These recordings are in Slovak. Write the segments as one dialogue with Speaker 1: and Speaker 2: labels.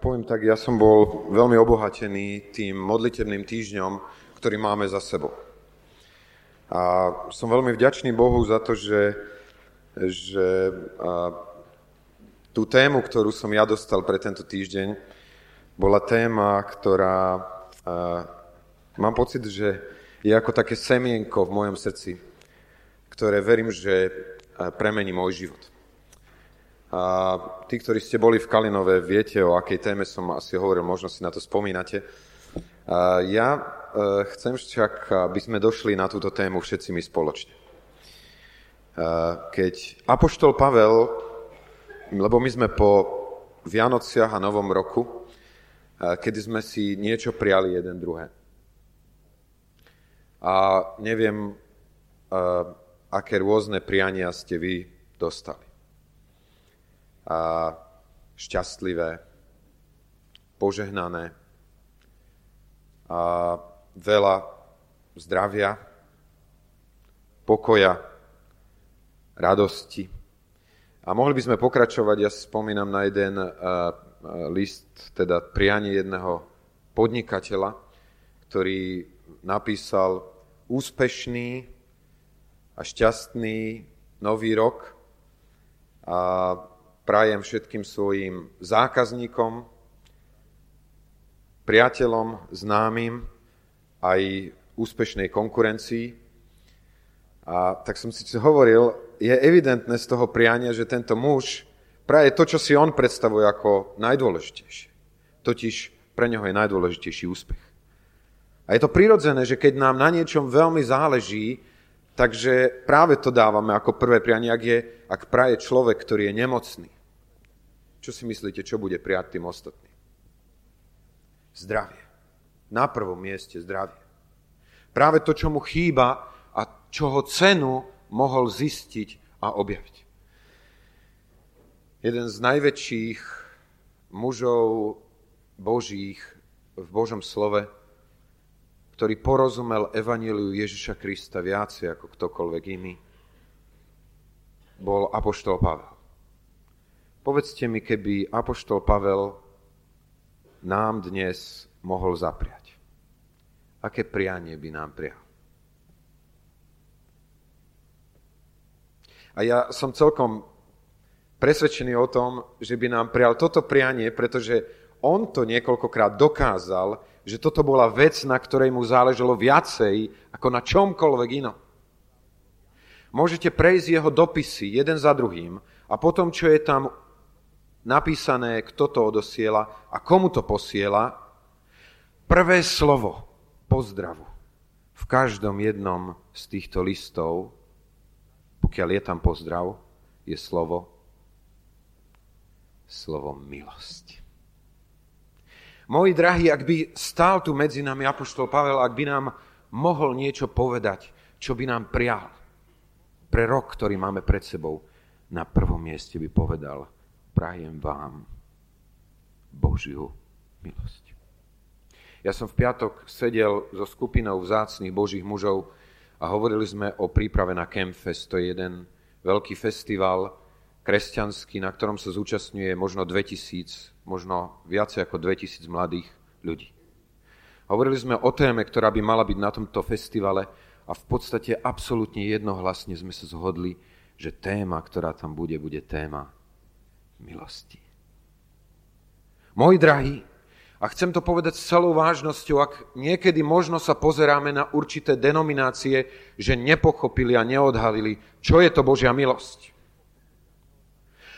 Speaker 1: Poviem tak, ja som bol veľmi obohatený tým modlitebným týždňom, ktorý máme za sebou. A som veľmi vďačný Bohu za to, že, že a, tú tému, ktorú som ja dostal pre tento týždeň, bola téma, ktorá a, mám pocit, že je ako také semienko v mojom srdci, ktoré verím, že premení môj život. A tí, ktorí ste boli v Kalinove, viete, o akej téme som asi hovoril, možno si na to spomínate. A ja e, chcem však, aby sme došli na túto tému všetci my spoločne. Keď Apoštol Pavel, lebo my sme po Vianociach a Novom roku, kedy sme si niečo prijali jeden druhé. A neviem, aké rôzne priania ste vy dostali a šťastlivé, požehnané a veľa zdravia, pokoja, radosti. A mohli by sme pokračovať, ja spomínam na jeden uh, list, teda prianie jedného podnikateľa, ktorý napísal úspešný a šťastný nový rok a prajem všetkým svojim zákazníkom, priateľom, známym, aj úspešnej konkurencii. A tak som si hovoril, je evidentné z toho priania, že tento muž praje to, čo si on predstavuje ako najdôležitejšie. Totiž pre neho je najdôležitejší úspech. A je to prirodzené, že keď nám na niečom veľmi záleží, takže práve to dávame ako prvé prianie, ak, je, ak praje človek, ktorý je nemocný. Čo si myslíte, čo bude prijať tým ostatným? Zdravie. Na prvom mieste zdravie. Práve to, čo mu chýba a čoho cenu mohol zistiť a objaviť. Jeden z najväčších mužov božích v Božom slove, ktorý porozumel evaníliu Ježiša Krista viacej ako ktokoľvek iný, bol Apoštol Pavel. Povedzte mi, keby Apoštol Pavel nám dnes mohol zapriať. Aké prianie by nám prijal? A ja som celkom presvedčený o tom, že by nám prijal toto prianie, pretože on to niekoľkokrát dokázal, že toto bola vec, na ktorej mu záležalo viacej ako na čomkoľvek inom. Môžete prejsť jeho dopisy jeden za druhým a potom, čo je tam napísané, kto to odosiela a komu to posiela, prvé slovo pozdravu v každom jednom z týchto listov, pokiaľ je tam pozdrav, je slovo slovo milosť. Moji drahí, ak by stál tu medzi nami Apoštol Pavel, ak by nám mohol niečo povedať, čo by nám prial pre rok, ktorý máme pred sebou, na prvom mieste by povedal – prajem vám Božiu milosť. Ja som v piatok sedel so skupinou vzácných Božích mužov a hovorili sme o príprave na Campfest. To je jeden veľký festival kresťanský, na ktorom sa zúčastňuje možno 2000, možno viacej ako 2000 mladých ľudí. Hovorili sme o téme, ktorá by mala byť na tomto festivale a v podstate absolútne jednohlasne sme sa zhodli, že téma, ktorá tam bude, bude téma milosti. Moji drahí, a chcem to povedať s celou vážnosťou, ak niekedy možno sa pozeráme na určité denominácie, že nepochopili a neodhalili, čo je to Božia milosť.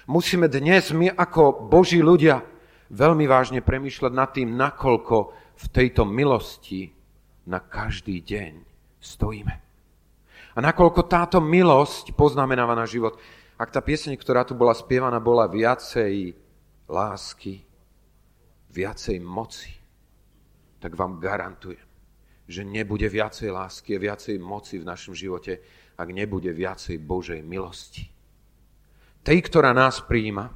Speaker 1: Musíme dnes my ako Boží ľudia veľmi vážne premýšľať nad tým, nakoľko v tejto milosti na každý deň stojíme. A nakoľko táto milosť poznamenáva na život. Ak tá pieseň, ktorá tu bola spievaná, bola viacej lásky, viacej moci, tak vám garantujem, že nebude viacej lásky a viacej moci v našom živote, ak nebude viacej Božej milosti. Tej, ktorá nás príjima,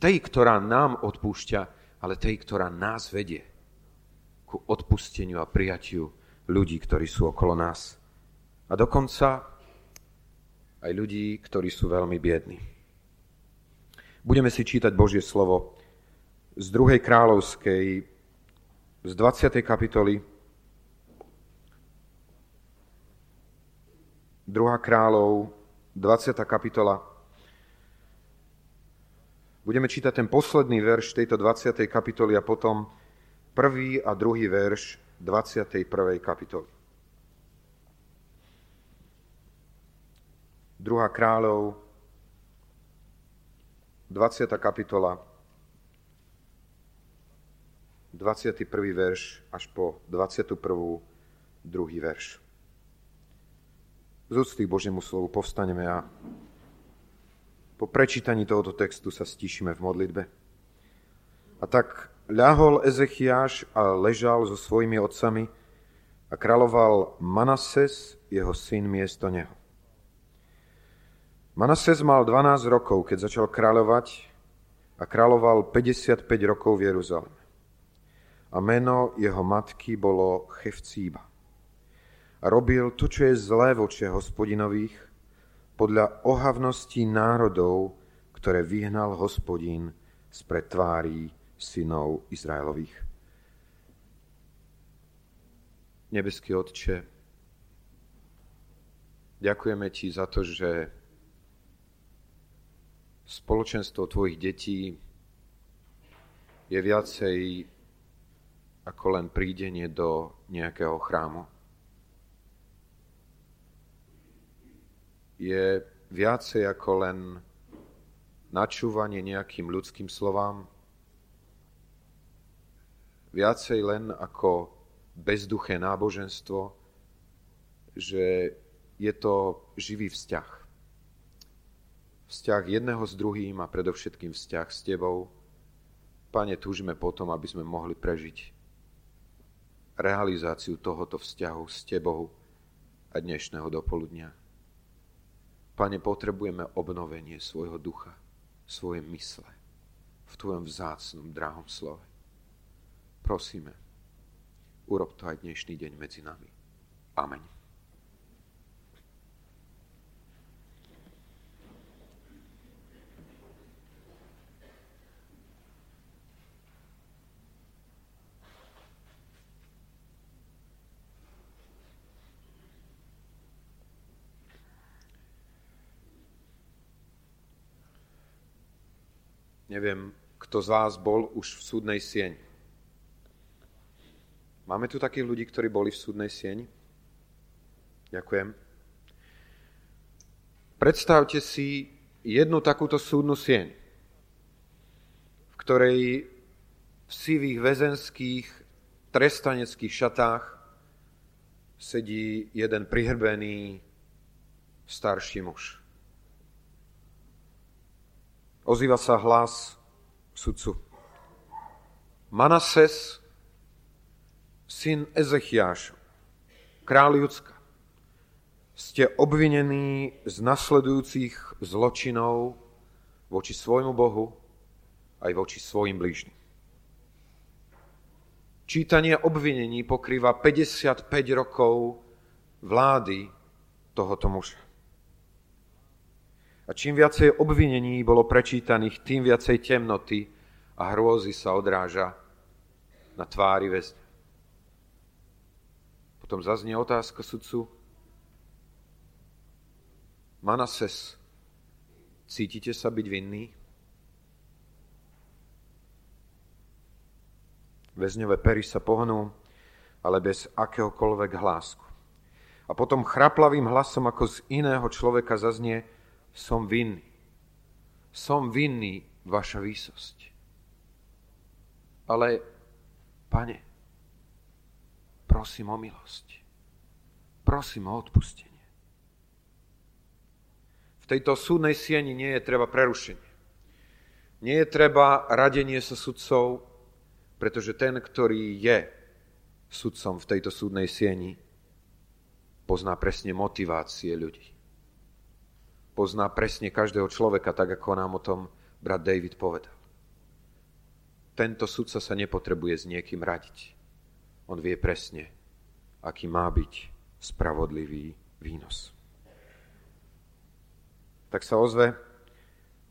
Speaker 1: tej, ktorá nám odpúšťa, ale tej, ktorá nás vedie ku odpusteniu a prijatiu ľudí, ktorí sú okolo nás. A dokonca aj ľudí, ktorí sú veľmi biední. Budeme si čítať Božie slovo z druhej kráľovskej, z 20. kapitoly. Druhá kráľov, 20. kapitola. Budeme čítať ten posledný verš tejto 20. kapitoly a potom prvý a druhý verš 21. kapitoly. Druhá kráľov, 20. kapitola, 21. verš až po 21. druhý verš. Z úcty Božiemu slovu povstaneme a po prečítaní tohoto textu sa stíšime v modlitbe. A tak ľahol Ezechiáš a ležal so svojimi otcami a kráľoval Manases, jeho syn, miesto neho. Manases mal 12 rokov, keď začal kráľovať a kráľoval 55 rokov v Jeruzaleme. A meno jeho matky bolo Chevcíba. A robil to, čo je zlé v očiach hospodinových, podľa ohavností národov, ktoré vyhnal hospodín spred tvárí synov Izraelových. Nebeský Otče, ďakujeme Ti za to, že spoločenstvo tvojich detí je viacej ako len prídenie do nejakého chrámu. Je viacej ako len načúvanie nejakým ľudským slovám, viacej len ako bezduché náboženstvo, že je to živý vzťah vzťah jedného s druhým a predovšetkým vzťah s Tebou. Pane, túžime potom, aby sme mohli prežiť realizáciu tohoto vzťahu s Tebou a dnešného dopoludnia. Pane, potrebujeme obnovenie svojho ducha, svoje mysle v Tvojom vzácnom, drahom slove. Prosíme, urob to aj dnešný deň medzi nami. Amen. Neviem, kto z vás bol už v súdnej sieni. Máme tu takých ľudí, ktorí boli v súdnej sieni? Ďakujem. Predstavte si jednu takúto súdnu sieň, v ktorej v sivých väzenských trestaneckých šatách sedí jeden prihrbený starší muž. Ozýva sa hlas sudcu. Manases, syn Ezechiáš, král Judska, ste obvinení z nasledujúcich zločinov voči svojmu Bohu aj voči svojim blížnym. Čítanie obvinení pokrýva 55 rokov vlády tohoto muža. A čím viacej obvinení bolo prečítaných, tým viacej temnoty a hrôzy sa odráža na tvári väzňa. Potom zaznie otázka sudcu. Manases, cítite sa byť vinný? Väzňové pery sa pohnú, ale bez akéhokoľvek hlásku. A potom chraplavým hlasom, ako z iného človeka zaznie, som vinný. Som vinný, vaša výsosť. Ale, pane, prosím o milosť. Prosím o odpustenie. V tejto súdnej sieni nie je treba prerušenie. Nie je treba radenie sa sudcov, pretože ten, ktorý je sudcom v tejto súdnej sieni, pozná presne motivácie ľudí pozná presne každého človeka, tak ako nám o tom brat David povedal. Tento sudca sa nepotrebuje s niekým radiť. On vie presne, aký má byť spravodlivý výnos. Tak sa ozve,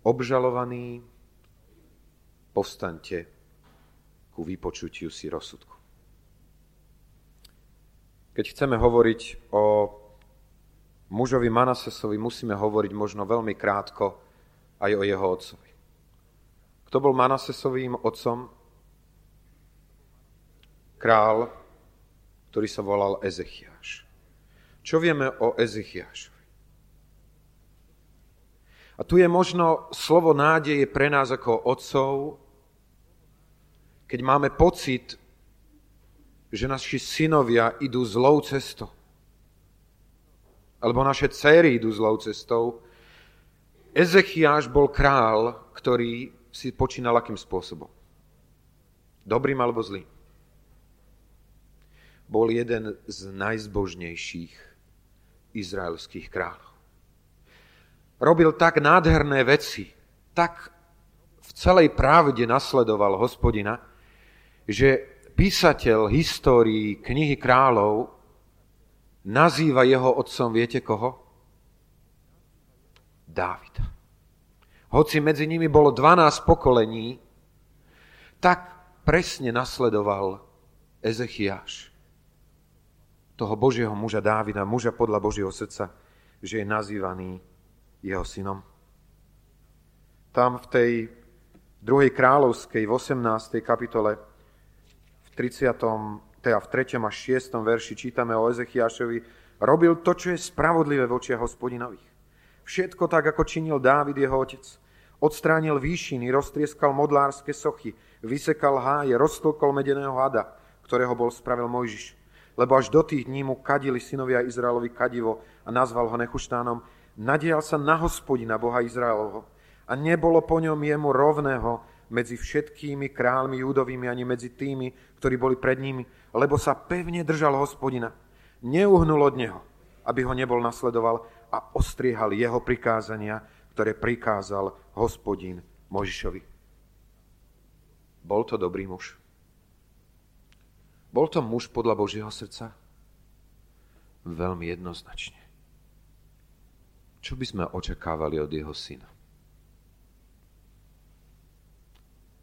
Speaker 1: obžalovaný, povstaňte ku vypočutiu si rozsudku. Keď chceme hovoriť o mužovi Manasesovi, musíme hovoriť možno veľmi krátko aj o jeho otcovi. Kto bol Manasesovým otcom? Král, ktorý sa volal Ezechiáš. Čo vieme o Ezechiášovi? A tu je možno slovo nádeje pre nás ako otcov, keď máme pocit, že naši synovia idú zlou cestou. Alebo naše céry idú zlou cestou. Ezechiáš bol král, ktorý si počínal akým spôsobom? Dobrým alebo zlým? Bol jeden z najzbožnejších izraelských kráľov. Robil tak nádherné veci, tak v celej pravde nasledoval hospodina, že písateľ histórií knihy kráľov nazýva jeho otcom, viete koho? Dávida. Hoci medzi nimi bolo 12 pokolení, tak presne nasledoval Ezechiáš toho Božieho muža Dávida, muža podľa Božieho srdca, že je nazývaný jeho synom. Tam v tej druhej kráľovskej, v 18. kapitole, 30, teda v 3. a 6. verši čítame o Ezechiašovi, robil to, čo je spravodlivé v očiach hospodinových. Všetko tak, ako činil Dávid, jeho otec. Odstránil výšiny, roztrieskal modlárske sochy, vysekal háje, roztlkol medeného hada, ktorého bol spravil Mojžiš. Lebo až do tých dní mu kadili synovia Izraelovi kadivo a nazval ho Nechuštánom. Nadial sa na hospodina, Boha Izraelovho. A nebolo po ňom jemu rovného, medzi všetkými kráľmi judovými ani medzi tými, ktorí boli pred nimi, lebo sa pevne držal hospodina. Neuhnul od neho, aby ho nebol nasledoval a ostriehal jeho prikázania, ktoré prikázal hospodin Možišovi. Bol to dobrý muž. Bol to muž podľa Božieho srdca? Veľmi jednoznačne. Čo by sme očakávali od jeho syna?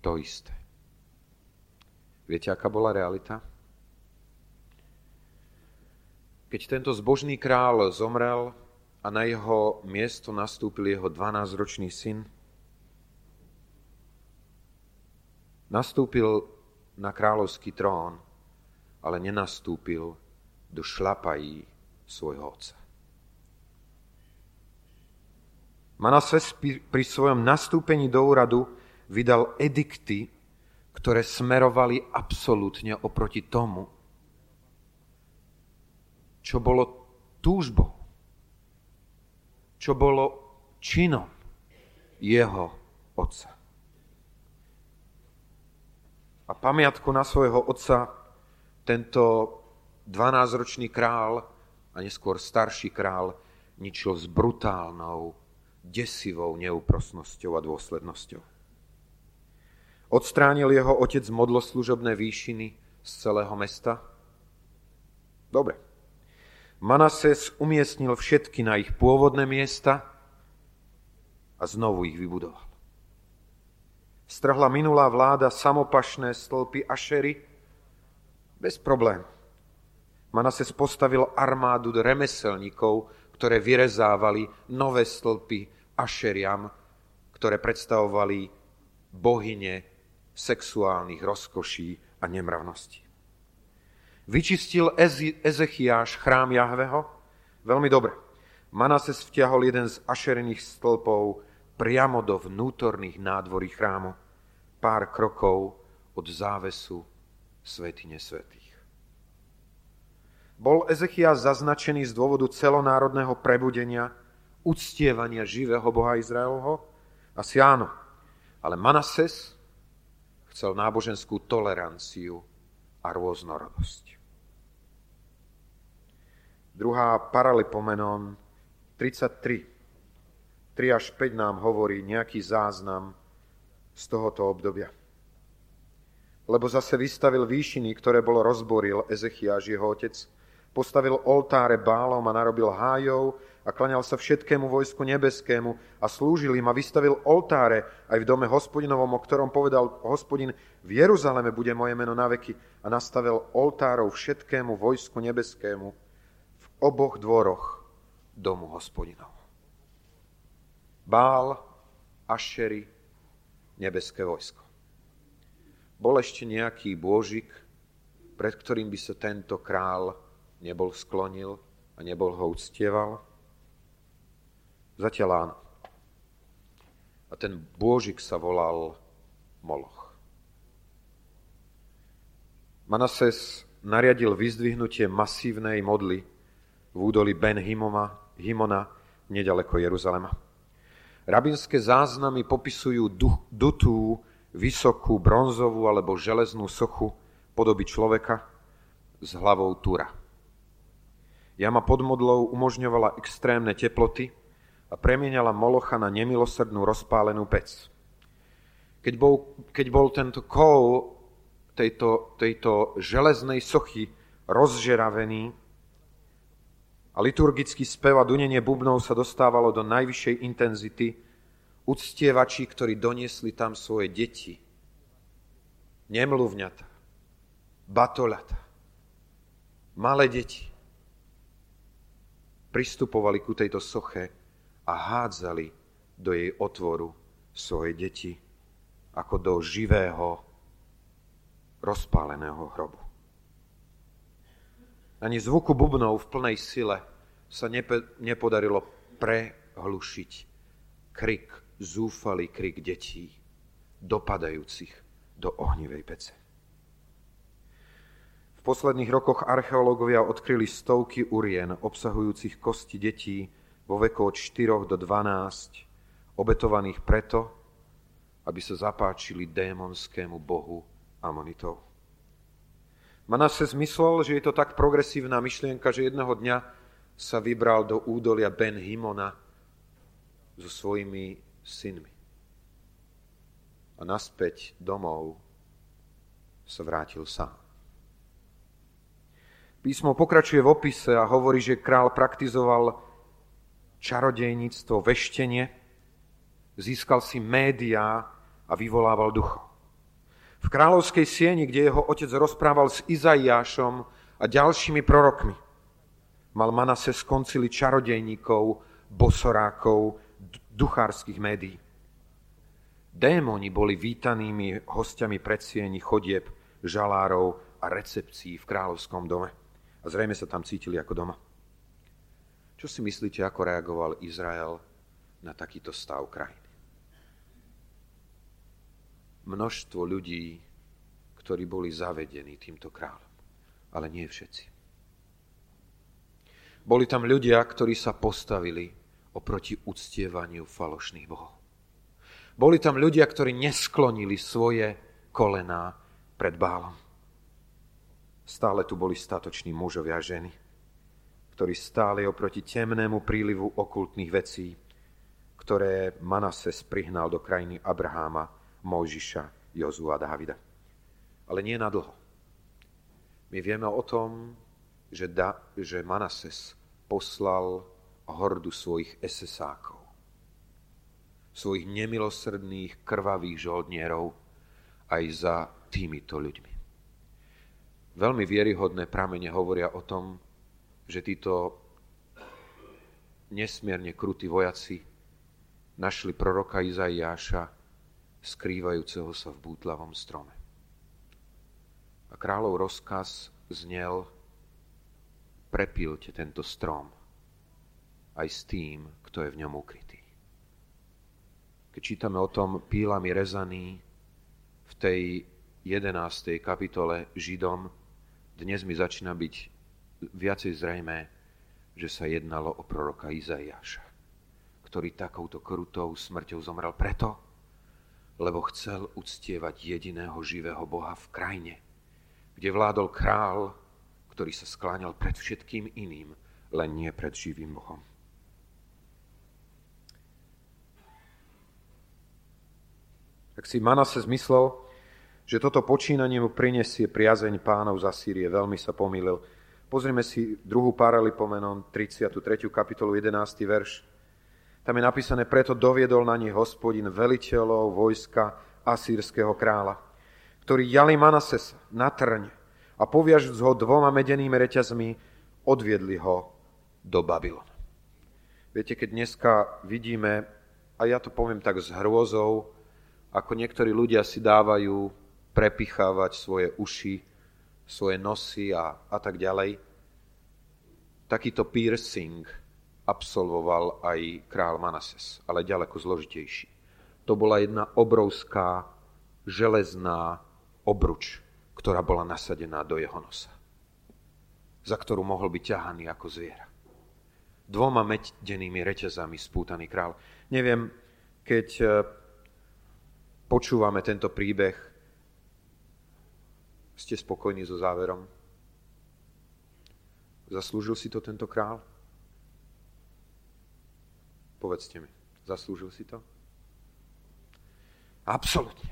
Speaker 1: To isté. Viete, aká bola realita? Keď tento zbožný král zomrel a na jeho miesto nastúpil jeho 12-ročný syn, nastúpil na kráľovský trón, ale nenastúpil do šlapají svojho otca. Manases pri svojom nastúpení do úradu vydal edikty, ktoré smerovali absolútne oproti tomu, čo bolo túžbou, čo bolo činom jeho otca. A pamiatku na svojho otca tento 12-ročný král a neskôr starší král ničil s brutálnou, desivou neúprosnosťou a dôslednosťou. Odstránil jeho otec modloslužobné výšiny z celého mesta? Dobre. Manases umiestnil všetky na ich pôvodné miesta a znovu ich vybudoval. Strhla minulá vláda samopašné stĺpy Ašery bez problém. Manases postavil armádu remeselníkov, ktoré vyrezávali nové stĺpy Ašeriam, ktoré predstavovali bohyne sexuálnych rozkoší a nemravností. Vyčistil Ezechiáš chrám Jahveho? Veľmi dobre. Manases vtiahol jeden z ašerených stĺpov priamo do vnútorných nádvorí chrámu, pár krokov od závesu Svetine Svetých. Bol Ezechias zaznačený z dôvodu celonárodného prebudenia, uctievania živého Boha Izraelho? Asi áno. Ale Manases chcel náboženskú toleranciu a rôznorodosť. Druhá paralipomenon 33. 3 až 5 nám hovorí nejaký záznam z tohoto obdobia. Lebo zase vystavil výšiny, ktoré bolo rozboril Ezechiaž, jeho otec, postavil oltáre bálom a narobil hájov a klaňal sa všetkému vojsku nebeskému a slúžil im a vystavil oltáre aj v dome hospodinovom, o ktorom povedal hospodin, v Jeruzaleme bude moje meno na veky a nastavil oltárov všetkému vojsku nebeskému v oboch dvoroch domu hospodinov. Bál, Ašery, nebeské vojsko. Bol ešte nejaký bôžik, pred ktorým by sa tento král nebol sklonil a nebol ho uctieval? Zatiaľ áno. A ten bôžik sa volal Moloch. Manases nariadil vyzdvihnutie masívnej modly v údoli Ben Himoma, Himona nedaleko Jeruzalema. Rabinské záznamy popisujú dutú, vysokú, bronzovú alebo železnú sochu podoby človeka s hlavou túra. Jama pod modlou umožňovala extrémne teploty, a premienala Molocha na nemilosrdnú rozpálenú pec. Keď bol, keď bol tento kol tejto, tejto železnej sochy rozžeravený a liturgický spev a dunenie bubnov sa dostávalo do najvyššej intenzity, uctievači, ktorí doniesli tam svoje deti, nemluvňata, batolata, malé deti, pristupovali ku tejto soche a hádzali do jej otvoru svoje deti ako do živého, rozpáleného hrobu. Ani zvuku bubnov v plnej sile sa nepe, nepodarilo prehlušiť krik, zúfalý krik detí, dopadajúcich do ohnivej pece. V posledných rokoch archeológovia odkryli stovky urien obsahujúcich kosti detí, vo veku od 4 do 12, obetovaných preto, aby sa zapáčili démonskému bohu Amonitov. Manasse zmyslel, že je to tak progresívna myšlienka, že jedného dňa sa vybral do údolia Ben Himona so svojimi synmi. A naspäť domov sa vrátil sám. Písmo pokračuje v opise a hovorí, že král praktizoval čarodejníctvo, veštenie, získal si médiá a vyvolával ducho. V kráľovskej sieni, kde jeho otec rozprával s Izaiášom a ďalšími prorokmi, mal Manase skoncili čarodejníkov, bosorákov, duchárskych médií. Démoni boli vítanými hostiami predsieni chodieb, žalárov a recepcií v kráľovskom dome. A zrejme sa tam cítili ako doma. Čo si myslíte, ako reagoval Izrael na takýto stav krajiny? Množstvo ľudí, ktorí boli zavedení týmto kráľom, ale nie všetci. Boli tam ľudia, ktorí sa postavili oproti uctievaniu falošných bohov. Boli tam ľudia, ktorí nesklonili svoje kolená pred bálom. Stále tu boli statoční mužovia a ženy ktorý stáli oproti temnému prílivu okultných vecí, ktoré Manases prihnal do krajiny Abraháma, Mojžiša, Jozu a Dávida. Ale nie na dlho. My vieme o tom, že, da, že Manases poslal hordu svojich esesákov, svojich nemilosrdných, krvavých žoldnierov aj za týmito ľuďmi. Veľmi vieryhodné pramene hovoria o tom, že títo nesmierne krutí vojaci našli proroka Izaiáša skrývajúceho sa v bútlavom strome. A kráľov rozkaz znel prepílte tento strom aj s tým, kto je v ňom ukrytý. Keď čítame o tom pílami rezaný v tej 11. kapitole Židom, dnes mi začína byť viacej zrejme, že sa jednalo o proroka Izaiáša, ktorý takouto krutou smrťou zomrel preto, lebo chcel uctievať jediného živého Boha v krajine, kde vládol král, ktorý sa skláňal pred všetkým iným, len nie pred živým Bohom. Tak si Manase zmyslel, že toto počínanie mu prinesie priazeň pánov za Sýrie. Veľmi sa pomýlil Pozrime si druhú paralipomenon, 33. kapitolu, 11. verš. Tam je napísané, preto doviedol na nich hospodin veliteľov vojska asýrského kráľa, ktorý jali Manasesa na trň a poviažúc ho dvoma medenými reťazmi, odviedli ho do Babylona. Viete, keď dneska vidíme, a ja to poviem tak s hrôzou, ako niektorí ľudia si dávajú prepichávať svoje uši, svoje nosy a, a tak ďalej. Takýto piercing absolvoval aj král Manases, ale ďaleko zložitejší. To bola jedna obrovská železná obruč, ktorá bola nasadená do jeho nosa, za ktorú mohol byť ťahaný ako zviera dvoma medenými reťazami spútaný král. Neviem, keď e, počúvame tento príbeh, ste spokojní so záverom? Zaslúžil si to tento král? Povedzte mi, zaslúžil si to? Absolutne.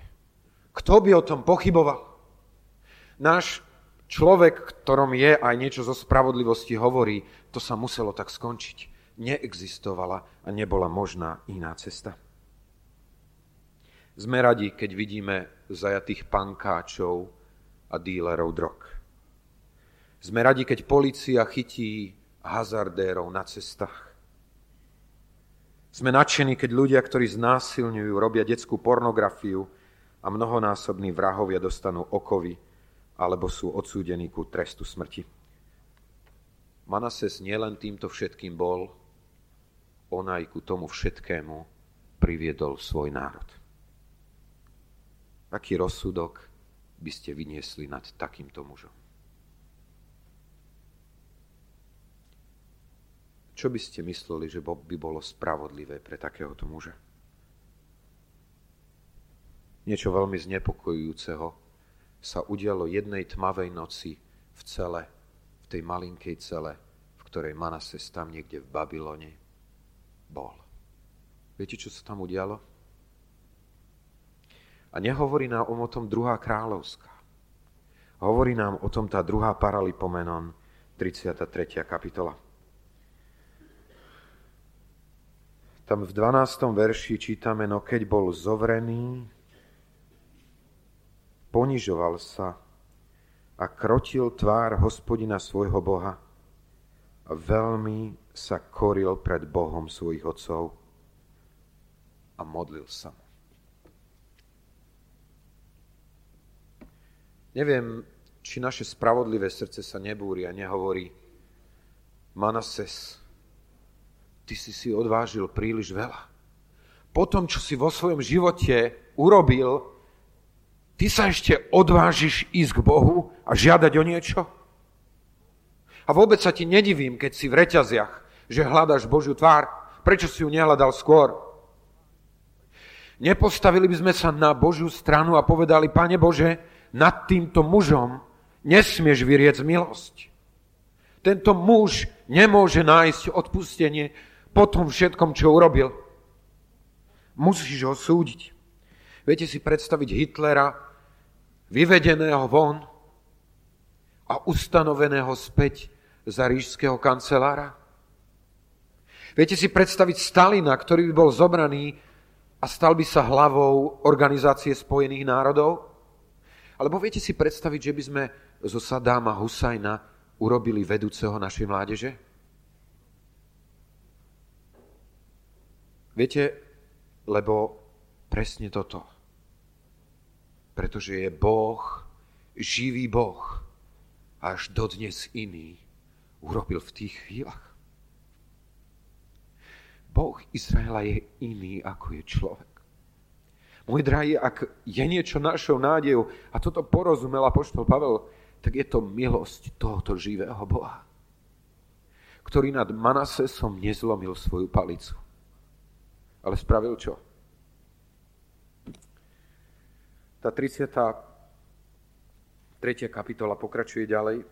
Speaker 1: Kto by o tom pochyboval? Náš človek, ktorom je aj niečo zo spravodlivosti, hovorí, to sa muselo tak skončiť. Neexistovala a nebola možná iná cesta. Sme radi, keď vidíme zajatých pankáčov a dílerov drog. Sme radi, keď policia chytí hazardérov na cestách. Sme nadšení, keď ľudia, ktorí znásilňujú, robia detskú pornografiu a mnohonásobní vrahovia dostanú okovy alebo sú odsúdení ku trestu smrti. Manases nielen týmto všetkým bol, on aj ku tomu všetkému priviedol svoj národ. Aký rozsudok by ste vyniesli nad takýmto mužom? Čo by ste mysleli, že by bolo spravodlivé pre takéhoto muža? Niečo veľmi znepokojujúceho sa udialo jednej tmavej noci v cele, v tej malinkej cele, v ktorej Manases tam niekde v Babylone bol. Viete, čo sa tam udialo? A nehovorí nám o tom druhá kráľovská. Hovorí nám o tom tá druhá paralipomenon, 33. kapitola. Tam v 12. verši čítame, no keď bol zovrený, ponižoval sa a krotil tvár hospodina svojho Boha a veľmi sa koril pred Bohom svojich otcov a modlil sa mu. Neviem, či naše spravodlivé srdce sa nebúri a nehovorí Manases, ty si si odvážil príliš veľa. Po tom, čo si vo svojom živote urobil, ty sa ešte odvážiš ísť k Bohu a žiadať o niečo? A vôbec sa ti nedivím, keď si v reťaziach, že hľadaš Božiu tvár. Prečo si ju nehľadal skôr? Nepostavili by sme sa na Božiu stranu a povedali, Pane Bože, nad týmto mužom nesmieš vyriec milosť. Tento muž nemôže nájsť odpustenie po tom všetkom, čo urobil. Musíš ho súdiť. Viete si predstaviť Hitlera, vyvedeného von a ustanoveného späť za rížského kancelára? Viete si predstaviť Stalina, ktorý by bol zobraný a stal by sa hlavou Organizácie spojených národov? Alebo viete si predstaviť, že by sme zo Sadáma Husajna urobili vedúceho našej mládeže? Viete, lebo presne toto. Pretože je Boh, živý Boh, až dodnes iný urobil v tých chvíľach. Boh Izraela je iný, ako je človek. Môj drahý, ak je niečo našou nádejou, a toto porozumel apoštol Pavel, tak je to milosť tohoto živého Boha, ktorý nad Manasesom nezlomil svoju palicu. Ale spravil čo? Tá 33. kapitola pokračuje ďalej.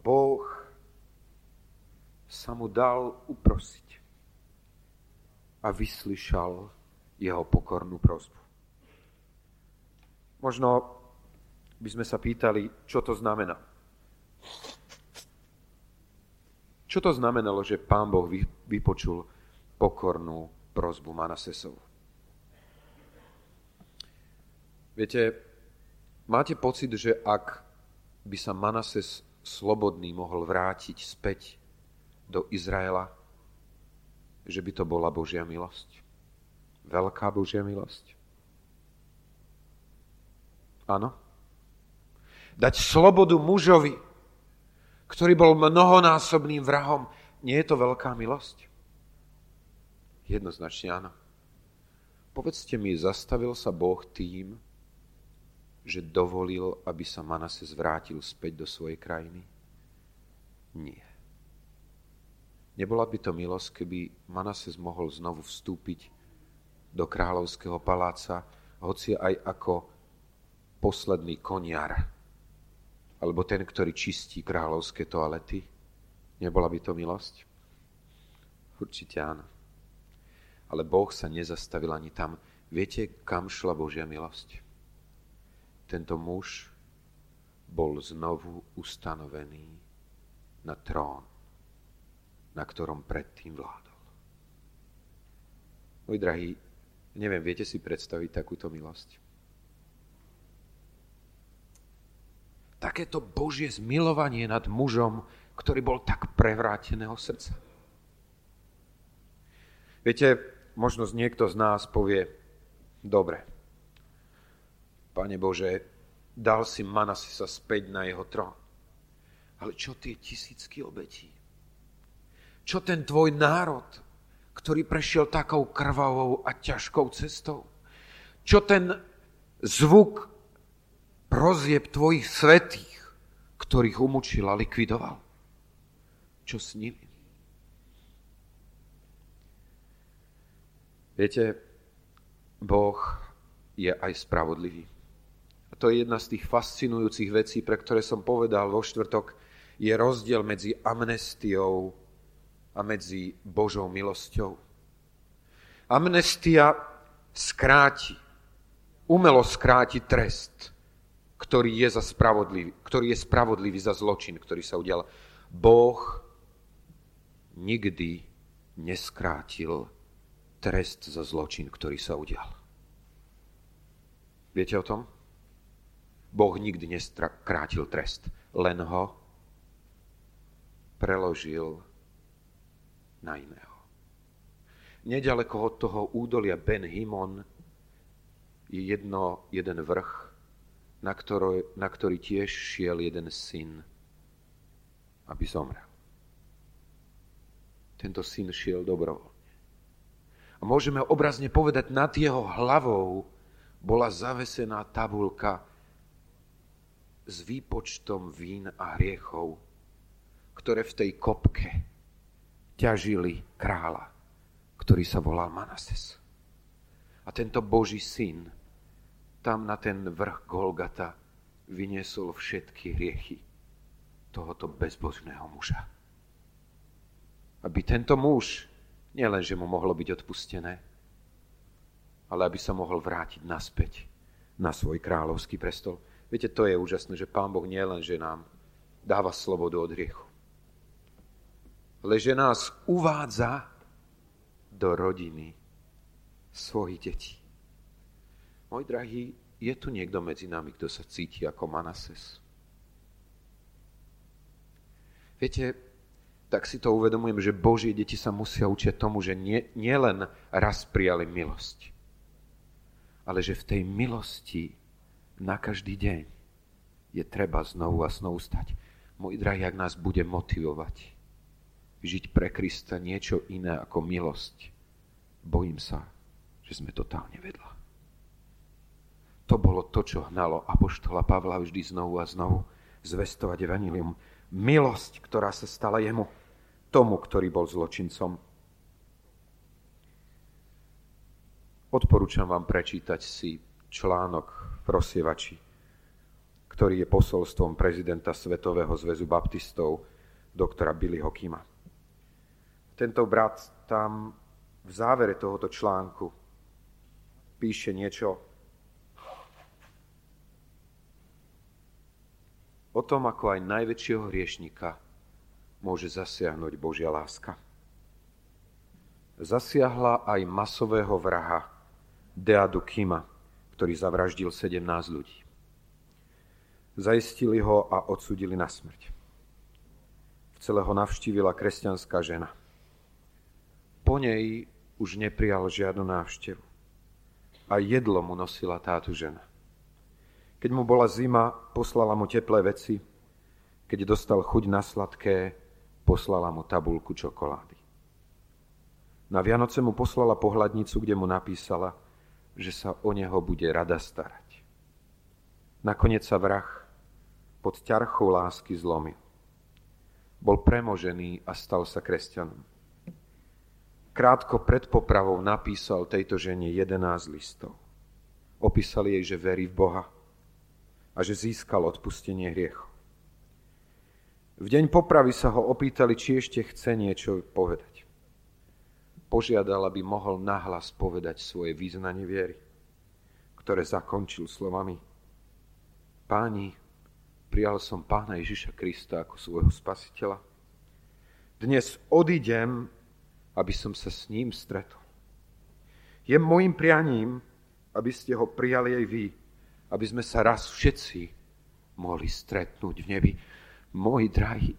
Speaker 1: Boh sa mu dal uprosiť a vyslyšal jeho pokornú prozbu. Možno by sme sa pýtali, čo to znamená. Čo to znamenalo, že pán Boh vypočul pokornú prozbu Manasesovu? Viete, máte pocit, že ak by sa Manases slobodný mohol vrátiť späť do Izraela, že by to bola Božia milosť? Veľká Božia milosť? Áno? Dať slobodu mužovi, ktorý bol mnohonásobným vrahom, nie je to veľká milosť? Jednoznačne áno. Povedzte mi, zastavil sa Boh tým, že dovolil, aby sa Manases vrátil späť do svojej krajiny? Nie. Nebola by to milosť, keby Manases mohol znovu vstúpiť do kráľovského paláca, hoci aj ako posledný koniar, alebo ten, ktorý čistí kráľovské toalety? Nebola by to milosť? Určite áno. Ale Boh sa nezastavil ani tam. Viete, kam šla Božia milosť? Tento muž bol znovu ustanovený na trón, na ktorom predtým vládol. Môj drahý, neviem, viete si predstaviť takúto milosť? takéto Božie zmilovanie nad mužom, ktorý bol tak prevráteného srdca. Viete, možno niekto z nás povie, dobre, Pane Bože, dal si Manasisa späť na jeho trón. Ale čo tie tisícky obetí? Čo ten tvoj národ, ktorý prešiel takou krvavou a ťažkou cestou? Čo ten zvuk prozieb tvojich svetých, ktorých umučil a likvidoval. Čo s nimi? Viete, Boh je aj spravodlivý. A to je jedna z tých fascinujúcich vecí, pre ktoré som povedal vo štvrtok, je rozdiel medzi amnestiou a medzi Božou milosťou. Amnestia skráti, umelo skráti trest ktorý je, za spravodlivý, ktorý je spravodlivý za zločin, ktorý sa udial. Boh nikdy neskrátil trest za zločin, ktorý sa udial. Viete o tom? Boh nikdy neskrátil trest, len ho preložil na iného. Nedaleko od toho údolia Ben Himon je jedno, jeden vrch, na, ktorý, na ktorý tiež šiel jeden syn, aby zomrel. Tento syn šiel dobrovoľne. A môžeme obrazne povedať, nad jeho hlavou bola zavesená tabulka s výpočtom vín a hriechov, ktoré v tej kopke ťažili kráľa, ktorý sa volal Manases. A tento Boží syn tam na ten vrch Golgata vyniesol všetky hriechy tohoto bezbožného muža. Aby tento muž, nielen, že mu mohlo byť odpustené, ale aby sa mohol vrátiť naspäť na svoj kráľovský prestol. Viete, to je úžasné, že Pán Boh nie len, že nám dáva slobodu od hriechu, ale že nás uvádza do rodiny svojich detí. Môj drahý, je tu niekto medzi nami, kto sa cíti ako Manases? Viete, tak si to uvedomujem, že Božie deti sa musia učiť tomu, že nie, nie len raz prijali milosť, ale že v tej milosti na každý deň je treba znovu a znovu stať. Môj drahý, ak nás bude motivovať žiť pre Krista niečo iné ako milosť, bojím sa, že sme totálne vedľa. To bolo to, čo hnalo Apoštola Pavla vždy znovu a znovu zvestovať evanilium. Milosť, ktorá sa stala jemu, tomu, ktorý bol zločincom. Odporúčam vám prečítať si článok v Prosievači, ktorý je posolstvom prezidenta Svetového zväzu baptistov, doktora Billyho Kima. Tento brat tam v závere tohoto článku píše niečo o tom, ako aj najväčšieho hriešnika môže zasiahnuť Božia láska. Zasiahla aj masového vraha Deadu Kima, ktorý zavraždil 17 ľudí. Zaistili ho a odsudili na smrť. V celého navštívila kresťanská žena. Po nej už neprijal žiadnu návštevu. A jedlo mu nosila táto žena. Keď mu bola zima, poslala mu teplé veci. Keď dostal chuť na sladké, poslala mu tabulku čokolády. Na Vianoce mu poslala pohľadnicu, kde mu napísala, že sa o neho bude rada starať. Nakoniec sa vrah pod ťarchou lásky zlomil. Bol premožený a stal sa kresťanom. Krátko pred popravou napísal tejto žene 11 listov. Opísal jej, že verí v Boha a že získal odpustenie hriechov. V deň popravy sa ho opýtali, či ešte chce niečo povedať. Požiadal, aby mohol nahlas povedať svoje význanie viery, ktoré zakončil slovami Páni, prijal som Pána Ježiša Krista ako svojho spasiteľa. Dnes odídem, aby som sa s ním stretol. Je môjim prianím, aby ste ho prijali aj vy, aby sme sa raz všetci mohli stretnúť v nebi. Moji drahí,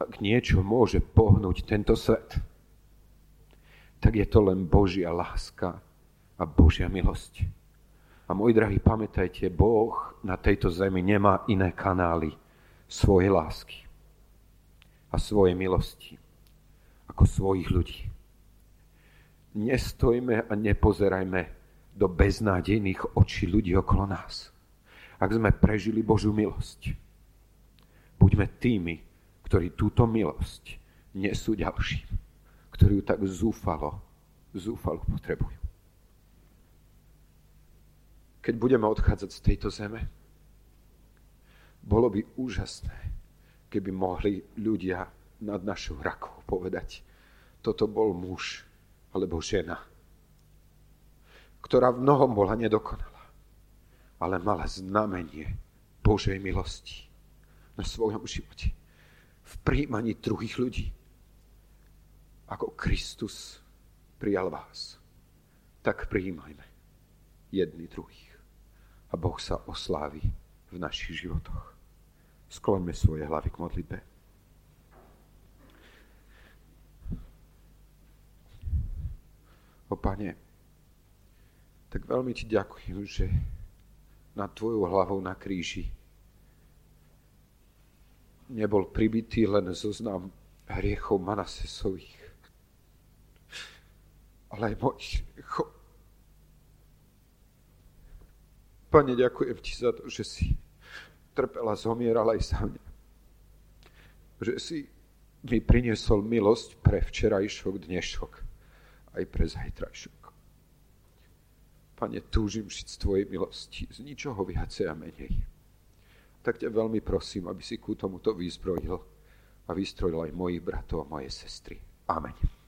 Speaker 1: ak niečo môže pohnúť tento svet, tak je to len Božia láska a Božia milosť. A môj drahý, pamätajte, Boh na tejto zemi nemá iné kanály svojej lásky a svojej milosti ako svojich ľudí. Nestojme a nepozerajme do beznádejných očí ľudí okolo nás. Ak sme prežili Božú milosť, buďme tými, ktorí túto milosť nesú ďalším, ktorí ju tak zúfalo, zúfalo potrebujú keď budeme odchádzať z tejto zeme. Bolo by úžasné, keby mohli ľudia nad našou rakou povedať, toto bol muž alebo žena, ktorá v mnohom bola nedokonalá, ale mala znamenie Božej milosti na svojom živote. V príjmaní druhých ľudí. Ako Kristus prijal vás, tak prijímajme jedni druhých a Boh sa oslávi v našich životoch. Skloňme svoje hlavy k modlitbe. O Pane, tak veľmi Ti ďakujem, že na Tvojou hlavou na kríži nebol pribitý len zoznam hriechov Manasesových, ale aj mojich hriechov. Pane, ďakujem Ti za to, že si trpela, zomierala aj za mňa. Že si mi priniesol milosť pre včerajšok, dnešok, aj pre zajtrajšok. Pane, túžim žiť z Tvojej milosti, z ničoho viacej a menej. Tak ťa veľmi prosím, aby si ku tomuto vyzbrojil a vystrojil aj mojich bratov a moje sestry. Amen.